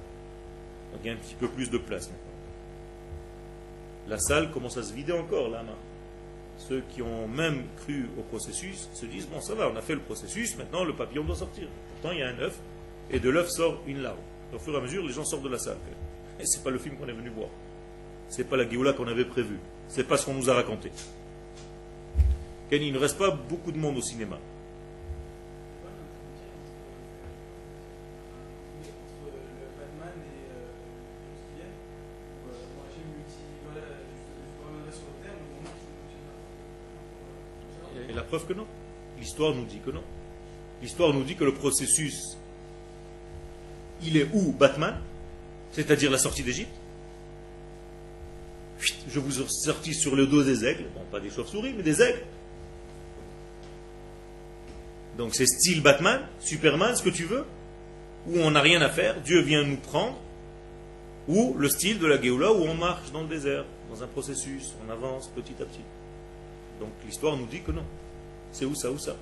Donc il y a un petit peu plus de place maintenant. La salle commence à se vider encore là. Ceux qui ont même cru au processus se disent bon ça va, on a fait le processus, maintenant le papillon doit sortir. Pourtant il y a un œuf et de l'œuf sort une larve. Au fur et à mesure, les gens sortent de la salle. Et ce n'est pas le film qu'on est venu voir. Ce n'est pas la Géoula qu'on avait prévue. Ce n'est pas ce qu'on nous a raconté. Il ne reste pas beaucoup de monde au cinéma. Que non. L'histoire nous dit que non. L'histoire nous dit que le processus, il est où Batman c'est-à-dire la sortie d'Égypte. Je vous ai sorti sur le dos des aigles, pas des chauves-souris, mais des aigles. Donc c'est style Batman, Superman, ce que tu veux, où on n'a rien à faire, Dieu vient nous prendre, ou le style de la Géoula où on marche dans le désert, dans un processus, on avance petit à petit. Donc l'histoire nous dit que non. C'est où ça, où ça?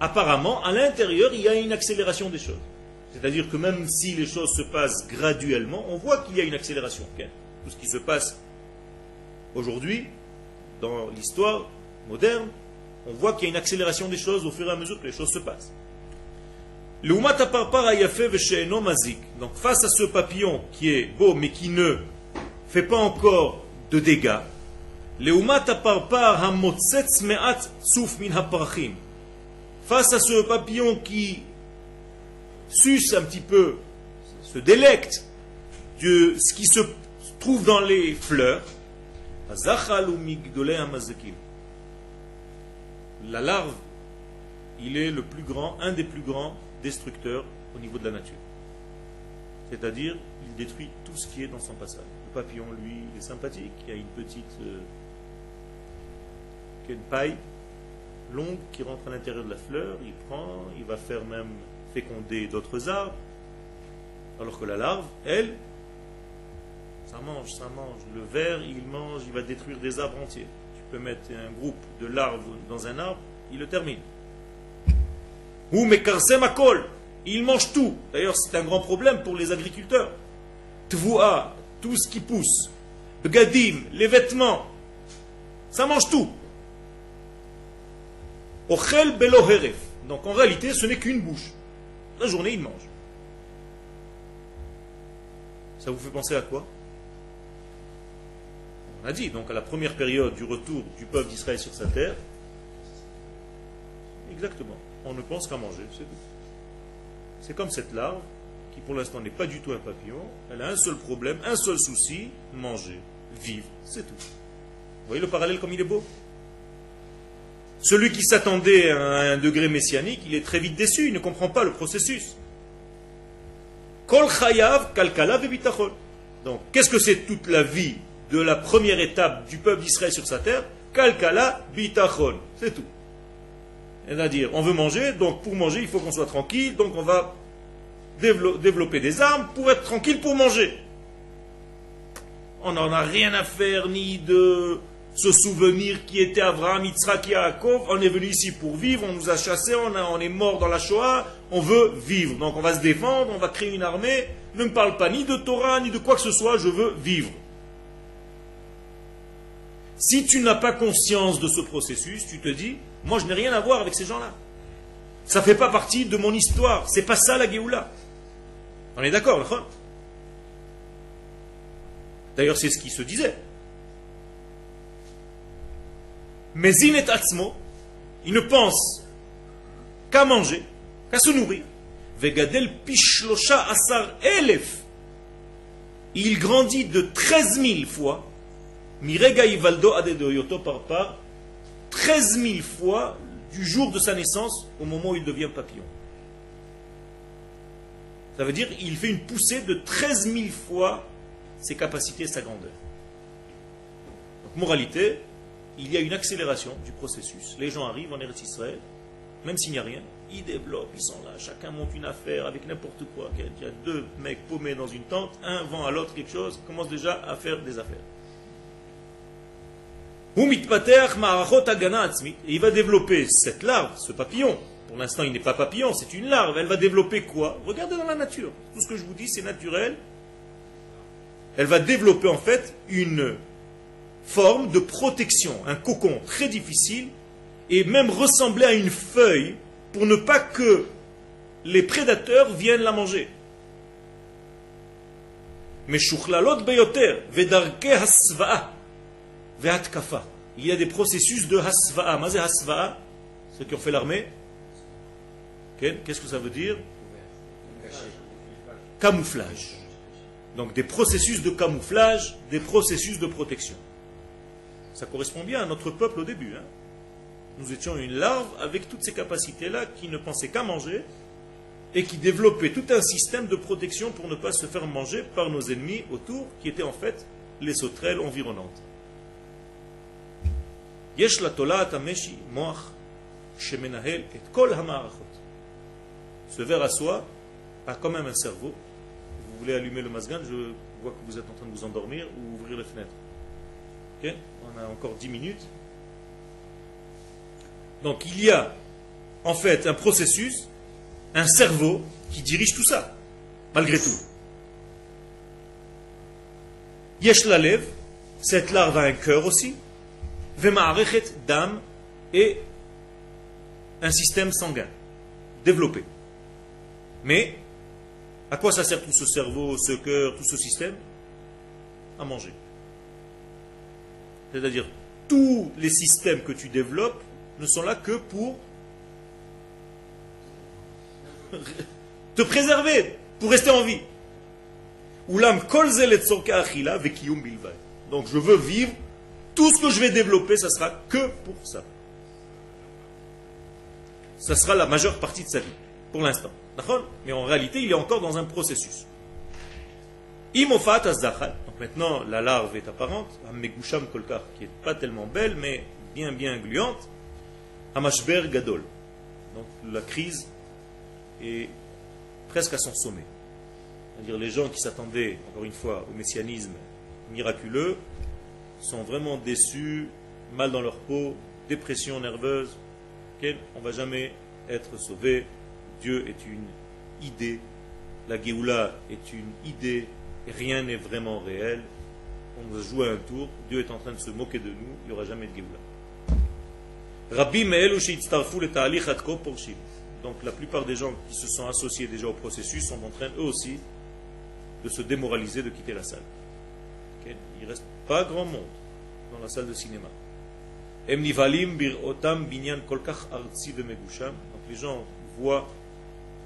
Apparemment, à l'intérieur, il y a une accélération des choses. C'est-à-dire que même si les choses se passent graduellement, on voit qu'il y a une accélération. Tout ce qui se passe aujourd'hui, dans l'histoire moderne, on voit qu'il y a une accélération des choses au fur et à mesure que les choses se passent. Donc face à ce papillon qui est beau mais qui ne fait pas encore de dégâts, face à ce papillon qui suce un petit peu, se délecte de ce qui se trouve dans les fleurs, la larve, il est le plus grand, un des plus grands destructeurs au niveau de la nature. C'est-à-dire, il détruit tout ce qui est dans son passage. Le papillon, lui, est sympathique. Il a une petite euh, une paille longue qui rentre à l'intérieur de la fleur. Il prend, il va faire même féconder d'autres arbres. Alors que la larve, elle, ça mange, ça mange. Le ver, il mange, il va détruire des arbres entiers. Tu peux mettre un groupe de larves dans un arbre, il le termine. Ou ma colle il mange tout. D'ailleurs, c'est un grand problème pour les agriculteurs. Tvoua, tout ce qui pousse. Bgadim, les vêtements. Ça mange tout. Ochel beloheref. Donc en réalité, ce n'est qu'une bouche. La journée, il mange. Ça vous fait penser à quoi? On a dit, donc à la première période du retour du peuple d'Israël sur sa terre, exactement, on ne pense qu'à manger, c'est tout. C'est comme cette larve, qui pour l'instant n'est pas du tout un papillon, elle a un seul problème, un seul souci, manger, vivre, c'est tout. Vous voyez le parallèle comme il est beau? Celui qui s'attendait à un degré messianique, il est très vite déçu, il ne comprend pas le processus. Kol chayav kalkala Donc, qu'est-ce que c'est toute la vie de la première étape du peuple d'Israël sur sa terre? Kalkala bitachon, c'est tout. C'est-à-dire, on veut manger, donc pour manger, il faut qu'on soit tranquille, donc on va développer des armes pour être tranquille pour manger. On n'en a rien à faire ni de ce souvenir qui était Abraham, Yitzhak Yaakov. On est venu ici pour vivre, on nous a chassés, on, on est mort dans la Shoah, on veut vivre. Donc on va se défendre, on va créer une armée. Ne me parle pas ni de Torah, ni de quoi que ce soit, je veux vivre. Si tu n'as pas conscience de ce processus, tu te dis, moi, je n'ai rien à voir avec ces gens-là. Ça ne fait pas partie de mon histoire. C'est pas ça la Géoula. On est d'accord, D'ailleurs, c'est ce qui se disait. Mais Zinet Atzmo, il ne pense qu'à manger, qu'à se nourrir. Vegadel Pishlosha Asar Elef. Il grandit de 13 000 fois. Mirega Ivaldo Adedoyoto par par 13 000 fois du jour de sa naissance au moment où il devient papillon. Ça veut dire qu'il fait une poussée de 13 000 fois ses capacités, sa grandeur. Donc, moralité, il y a une accélération du processus. Les gens arrivent en Eretz Israël, même s'il n'y a rien, ils développent, ils sont là, chacun monte une affaire avec n'importe quoi. Il y a deux mecs paumés dans une tente, un vend à l'autre quelque chose, commence déjà à faire des affaires il va développer cette larve, ce papillon. Pour l'instant, il n'est pas papillon, c'est une larve. Elle va développer quoi? Regardez dans la nature. Tout ce que je vous dis, c'est naturel. Elle va développer en fait une forme de protection, un cocon très difficile, et même ressembler à une feuille pour ne pas que les prédateurs viennent la manger. Il y a des processus de hasva'a. Mazé hasva'a Ceux qui ont fait l'armée Qu'est-ce que ça veut dire? Camouflage. Donc des processus de camouflage, des processus de protection. Ça correspond bien à notre peuple au début. Hein. Nous étions une larve avec toutes ces capacités-là qui ne pensait qu'à manger et qui développait tout un système de protection pour ne pas se faire manger par nos ennemis autour, qui étaient en fait les sauterelles environnantes. Ce verre à soie a quand même un cerveau. Vous voulez allumer le masgan, je vois que vous êtes en train de vous endormir ou ouvrir les fenêtres. On a encore 10 minutes. Donc il y a en fait un processus, un cerveau qui dirige tout ça, malgré tout. Yesh la lève, cette larve a un cœur aussi, Vema'arechet d'âme et un système sanguin développé. Mais à quoi ça sert tout ce cerveau, ce cœur, tout ce système? À manger. C'est-à-dire, tous les systèmes que tu développes ne sont là que pour te préserver, pour rester en vie. Donc je veux vivre tout ce que je vais développer, ça sera que pour ça. Ça sera la majeure partie de sa vie, pour l'instant. Mais en réalité, il est encore dans un processus. Maintenant, la larve est apparente. Megusham kolkar, qui n'est pas tellement belle, mais bien, bien gluante. Hamashber gadol. Donc la crise est presque à son sommet. C'est-à-dire les gens qui s'attendaient, encore une fois, au messianisme miraculeux, sont vraiment déçus, mal dans leur peau, dépression nerveuse. On ne va jamais être sauvé. Dieu est une idée. La Géoula est une idée. Rien n'est vraiment réel. On va jouer un tour. Dieu est en train de se moquer de nous. Il n'y aura jamais de Géoula. Donc la plupart des gens qui se sont associés déjà au processus sont en train eux aussi de se démoraliser, de quitter la salle. Il ne reste pas grand monde dans la salle de cinéma. Donc les gens voient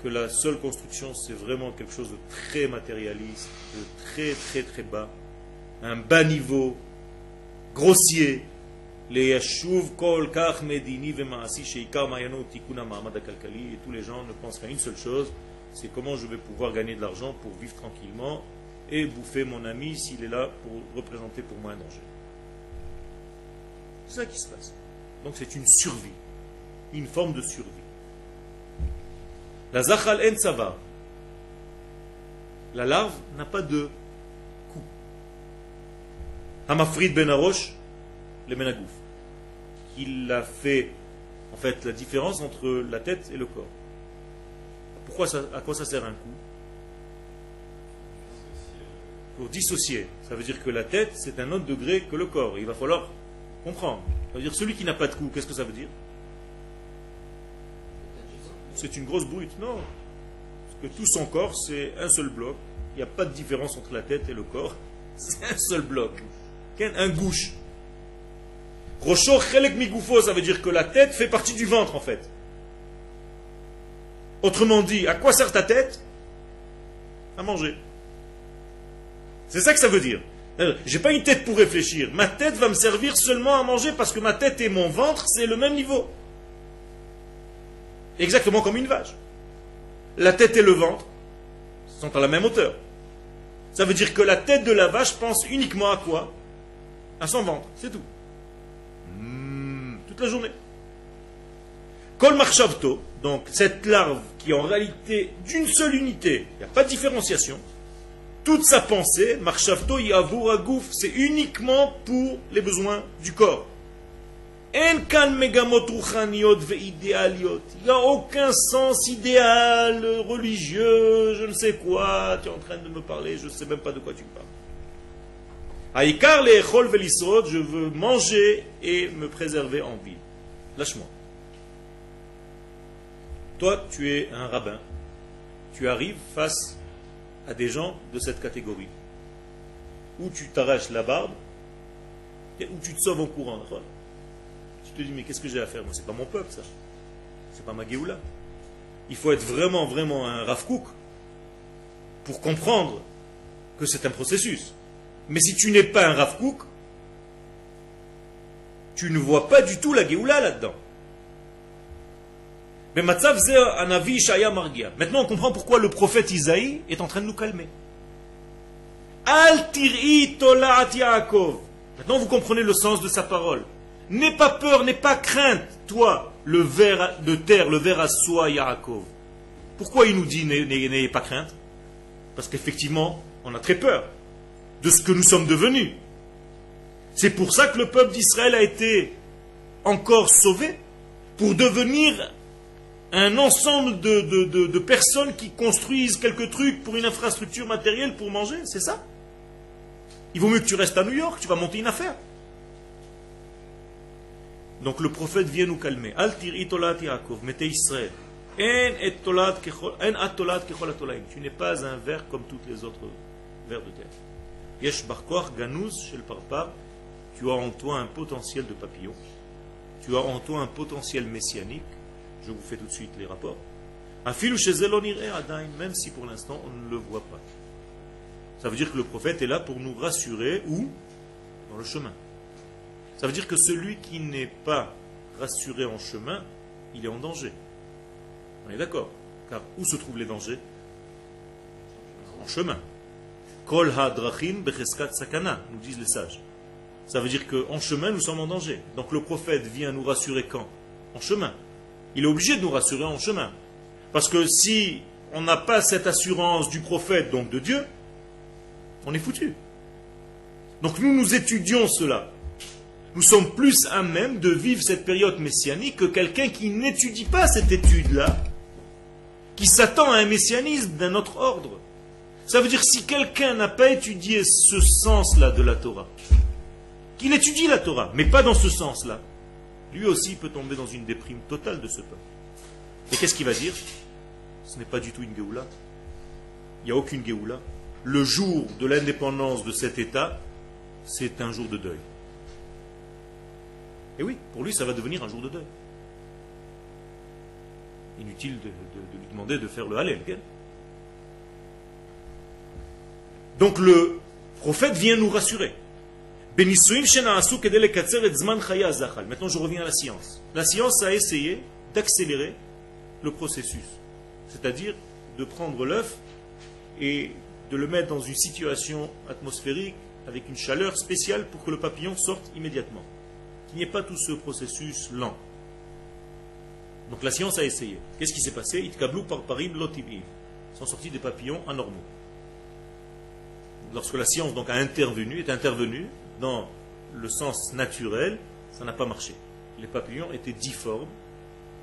que la seule construction, c'est vraiment quelque chose de très matérialiste, de très très très bas, un bas niveau, grossier. Les kol kach medini sheikar tikuna et tous les gens ne pensent qu'à une seule chose, c'est comment je vais pouvoir gagner de l'argent pour vivre tranquillement et bouffer mon ami s'il est là pour représenter pour moi un danger. C'est ça qui se passe. Donc c'est une survie, une forme de survie. La zachal en sava, la larve n'a pas de cou. Hamafrid ben Arosh, le menagouf. Il a fait en fait la différence entre la tête et le corps. Pourquoi ça, à quoi ça sert un coup Pour dissocier. Ça veut dire que la tête, c'est un autre degré que le corps. Il va falloir comprendre. Ça veut dire celui qui n'a pas de cou, qu'est-ce que ça veut dire? C'est une grosse brute. Non. Parce que tout son corps, c'est un seul bloc. Il n'y a pas de différence entre la tête et le corps. [LAUGHS] C'est un seul bloc. Un gouche. Rocho chelek migoufo, ça veut dire que la tête fait partie du ventre en fait. Autrement dit, à quoi sert ta tête? À manger. C'est ça que ça veut dire. Euh, j'ai pas une tête pour réfléchir. Ma tête va me servir seulement à manger parce que ma tête et mon ventre, c'est le même niveau. Exactement comme une vache. La tête et le ventre sont à la même hauteur. Ça veut dire que la tête de la vache pense uniquement à quoi? À son ventre, c'est tout. Hmm, toute la journée. Kol marchavto, donc cette larve qui est en réalité d'une seule unité, il n'y a pas de différenciation, toute sa pensée, marchavto yavouragouf, c'est uniquement pour les besoins du corps. Il n'y a aucun sens idéal, religieux, je ne sais quoi. Tu es en train de me parler, je ne sais même pas de quoi tu parles. je veux manger et me préserver en vie. Lâche-moi. Toi, tu es un rabbin. Tu arrives face à des gens de cette catégorie. Ou tu t'arraches la barbe, ou tu te sauves en courant. Tu te dis, mais qu'est-ce que j'ai à faire? Moi, c'est pas mon peuple, ça. C'est pas ma Géoula. Il faut être vraiment, vraiment un Rav pour comprendre que c'est un processus. Mais si tu n'es pas un Rav tu ne vois pas du tout la Géoula là-dedans. Mais Maintenant, on comprend pourquoi le prophète Isaïe est en train de nous calmer. Maintenant, vous comprenez le sens de sa parole. N'aie pas peur, n'aie pas crainte, toi, le ver de terre, le ver à soi, Yaakov. Pourquoi il nous dit n'ayez pas crainte? Parce qu'effectivement, on a très peur de ce que nous sommes devenus. C'est pour ça que le peuple d'Israël a été encore sauvé, pour devenir un ensemble de, personnes qui construisent quelques trucs pour une infrastructure matérielle pour manger, c'est ça? Il vaut mieux que tu restes à New York, tu vas monter une affaire. Donc le prophète vient nous calmer. Altir itolat Yaakov, mettez Israël. Tu n'es pas un ver comme tous les autres vers de terre. Yesh ganuz shel parpar. Tu as en toi un potentiel de papillon. Tu as en toi un potentiel messianique je vous fais tout de suite les rapports. Même si pour l'instant on ne le voit pas. Ça veut dire que le prophète est là pour nous rassurer où Dans le chemin. Ça veut dire que celui qui n'est pas rassuré en chemin, il est en danger. On est d'accord Car où se trouvent les dangers? En chemin. Kol hadrachim becheskat sakana, nous disent les sages. Ça veut dire qu'en chemin, nous sommes en danger. Donc le prophète vient nous rassurer quand? En chemin. Il est obligé de nous rassurer en chemin. Parce que si on n'a pas cette assurance du prophète, donc de Dieu, on est foutu. Donc nous, nous étudions cela. Nous sommes plus à même de vivre cette période messianique que quelqu'un qui n'étudie pas cette étude-là, qui s'attend à un messianisme d'un autre ordre. Ça veut dire si quelqu'un n'a pas étudié ce sens-là de la Torah, qu'il étudie la Torah, mais pas dans ce sens-là, lui aussi peut tomber dans une déprime totale de ce peuple. Et qu'est-ce qu'il va dire? Ce n'est pas du tout une Géoula. Il n'y a aucune Géoula. Le jour de l'indépendance de cet État, c'est un jour de deuil. Et oui, pour lui, ça va devenir un jour de deuil. Inutile de, lui demander de faire le Hallel. Donc le prophète vient nous rassurer. Maintenant, je reviens à la science. La science a essayé d'accélérer le processus. C'est-à-dire de prendre l'œuf et de le mettre dans une situation atmosphérique avec une chaleur spéciale pour que le papillon sorte immédiatement. Qu'il n'y ait pas tout ce processus lent. Donc la science a essayé. Qu'est-ce qui s'est passé? Itkablou par sont sortis des papillons anormaux. Lorsque la science a intervenu, est intervenue dans le sens naturel, ça n'a pas marché. Les papillons étaient difformes.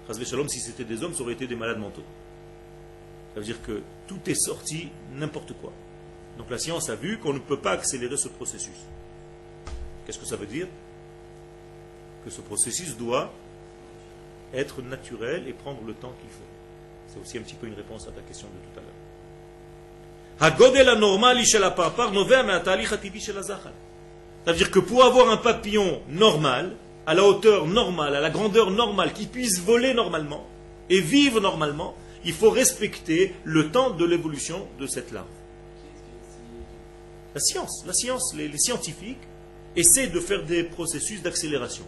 Shalom, si c'était des hommes, ça aurait été des malades mentaux. Ça veut dire que tout est sorti n'importe quoi. Donc la science a vu qu'on ne peut pas accélérer ce processus. Qu'est-ce que ça veut dire? Que ce processus doit être naturel et prendre le temps qu'il faut. C'est aussi un petit peu une réponse à ta question de tout à l'heure. Ça veut dire que pour avoir un papillon normal, à la hauteur normale, à la grandeur normale, qui puisse voler normalement et vivre normalement, il faut respecter le temps de l'évolution de cette larve. La science, la science, les, scientifiques essaient de faire des processus d'accélération.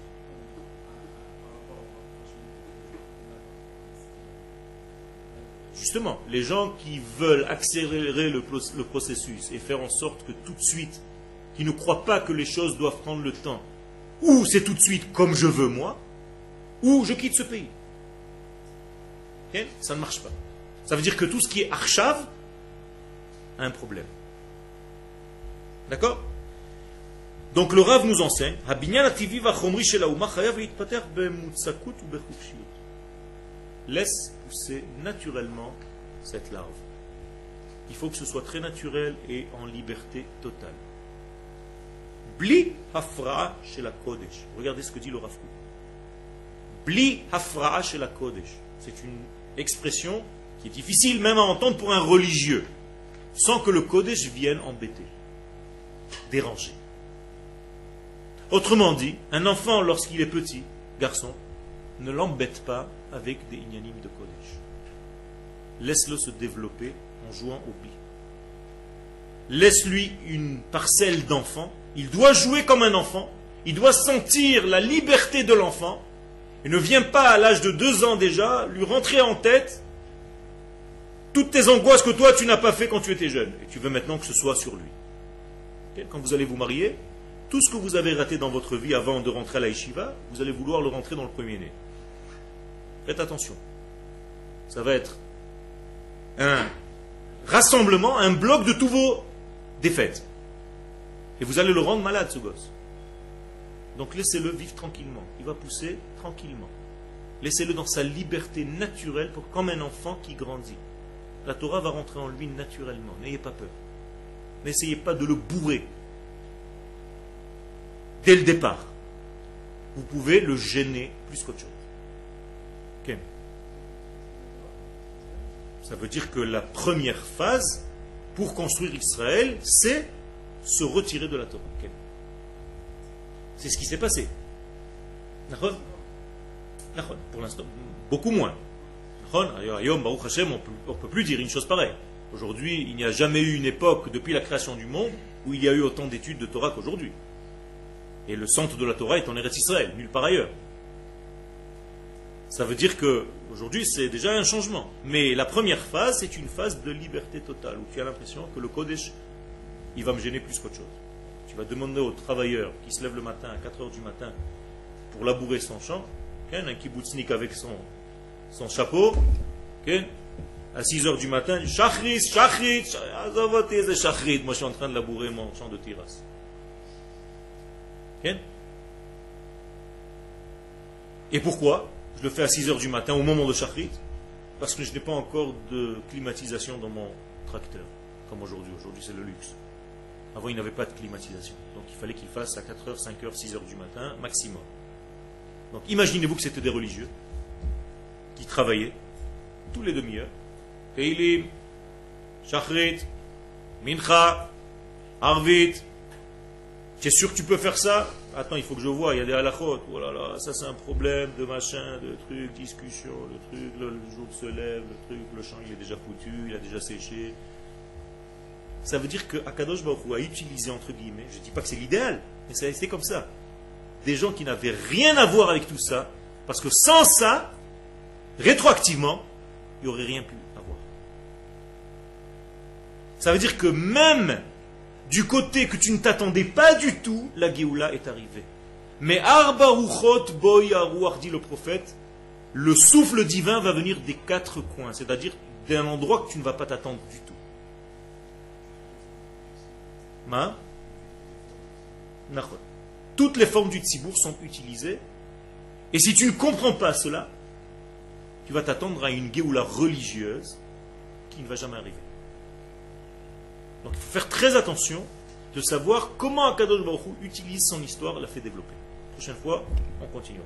Justement, les gens qui veulent accélérer le, processus et faire en sorte que tout de suite, qui ne croient pas que les choses doivent prendre le temps, ou c'est tout de suite comme je veux moi, ou je quitte ce pays. Ça ne marche pas. Ça veut dire que tout ce qui est archav a un problème. D'accord? Donc le Rav nous enseigne Laisse pousser naturellement cette larve. Il faut que ce soit très naturel et en liberté totale. Bli hafra chez la Kodesh. Regardez ce que dit le Rav Bli hafra chez la Kodesh. C'est une expression qui est difficile même à entendre pour un religieux, sans que le Kodesh vienne embêter déranger. Autrement dit, un enfant, lorsqu'il est petit, garçon, ne l'embête pas avec des ignanim de Kodesh. Laisse-le se développer en jouant au bi. Laisse-lui une parcelle d'enfant. Il doit jouer comme un enfant. Il doit sentir la liberté de l'enfant. Et ne viens pas à l'âge de deux ans déjà lui rentrer en tête toutes tes angoisses que toi tu n'as pas fait quand tu étais jeune. Et tu veux maintenant que ce soit sur lui quand vous allez vous marier, tout ce que vous avez raté dans votre vie avant de rentrer à la yeshiva, vous allez vouloir le rentrer dans le premier-né. Faites attention. Ça va être un rassemblement, un bloc de tous vos défaites. Et vous allez le rendre malade, ce gosse. Donc laissez-le vivre tranquillement. Il va pousser tranquillement. Laissez-le dans sa liberté naturelle, comme un enfant qui grandit. La Torah va rentrer en lui naturellement. N'ayez pas peur. N'essayez pas de le bourrer dès le départ. Vous pouvez le gêner plus qu'autre chose. Ça veut dire que la première phase pour construire Israël, c'est se retirer de la Torah. C'est ce qui s'est passé. Pour l'instant, beaucoup moins. on ne peut plus dire une chose pareille. Aujourd'hui, il n'y a jamais eu une époque depuis la création du monde où il y a eu autant d'études de Torah qu'aujourd'hui. Et le centre de la Torah est en Eretz Israël, nulle part ailleurs. Ça veut dire que aujourd'hui c'est déjà un changement. Mais la première phase, c'est une phase de liberté totale, où tu as l'impression que le Kodesh il va me gêner plus qu'autre chose. Tu vas demander au travailleur qui se lève le matin à 4 heures du matin pour labourer son champ, un kibbutznik avec son, son chapeau, à 6 heures du matin, Shachrit, Shachrit, Shachrit, moi je suis en train de labourer mon champ de terrasse. Et pourquoi? Je le fais à 6 heures du matin au moment de Shachrit, parce que je n'ai pas encore de climatisation dans mon tracteur, comme aujourd'hui. Aujourd'hui c'est le luxe. Avant il n'y avait pas de climatisation. Donc il fallait qu'il fasse à 4 heures, 5 heures, 6 heures du matin, maximum. Donc imaginez-vous que c'était des religieux qui travaillaient tous les demi-heures Teilim, Shachrit, Mincha, Arvit. Tu es sûr que tu peux faire ça? Attends, il faut que je vois, il y a des halachot. Oh là là, ça c'est un problème de machin, de truc, discussion, le truc, le, jour se lève, le truc, le champ il est déjà foutu, il a déjà séché. Ça veut dire que Akadosh Baruch a utilisé, entre guillemets, je ne dis pas que c'est l'idéal, mais ça c'est comme ça. Des gens qui n'avaient rien à voir avec tout ça, parce que sans ça, rétroactivement, il n'y aurait rien pu. Ça veut dire que même du côté que tu ne t'attendais pas du tout, la Géoula est arrivée. Mais Arbaruchot Boy Arouar, dit le prophète, le souffle divin va venir des quatre coins, c'est-à-dire d'un endroit que tu ne vas pas t'attendre du tout. Ma? Toutes les formes du tzibour sont utilisées. Et si tu ne comprends pas cela, tu vas t'attendre à une Géoula religieuse qui ne va jamais arriver. Donc il faut faire très attention de savoir comment Akadosh Baruch utilise son histoire la fait développer. Prochaine fois, on continuera.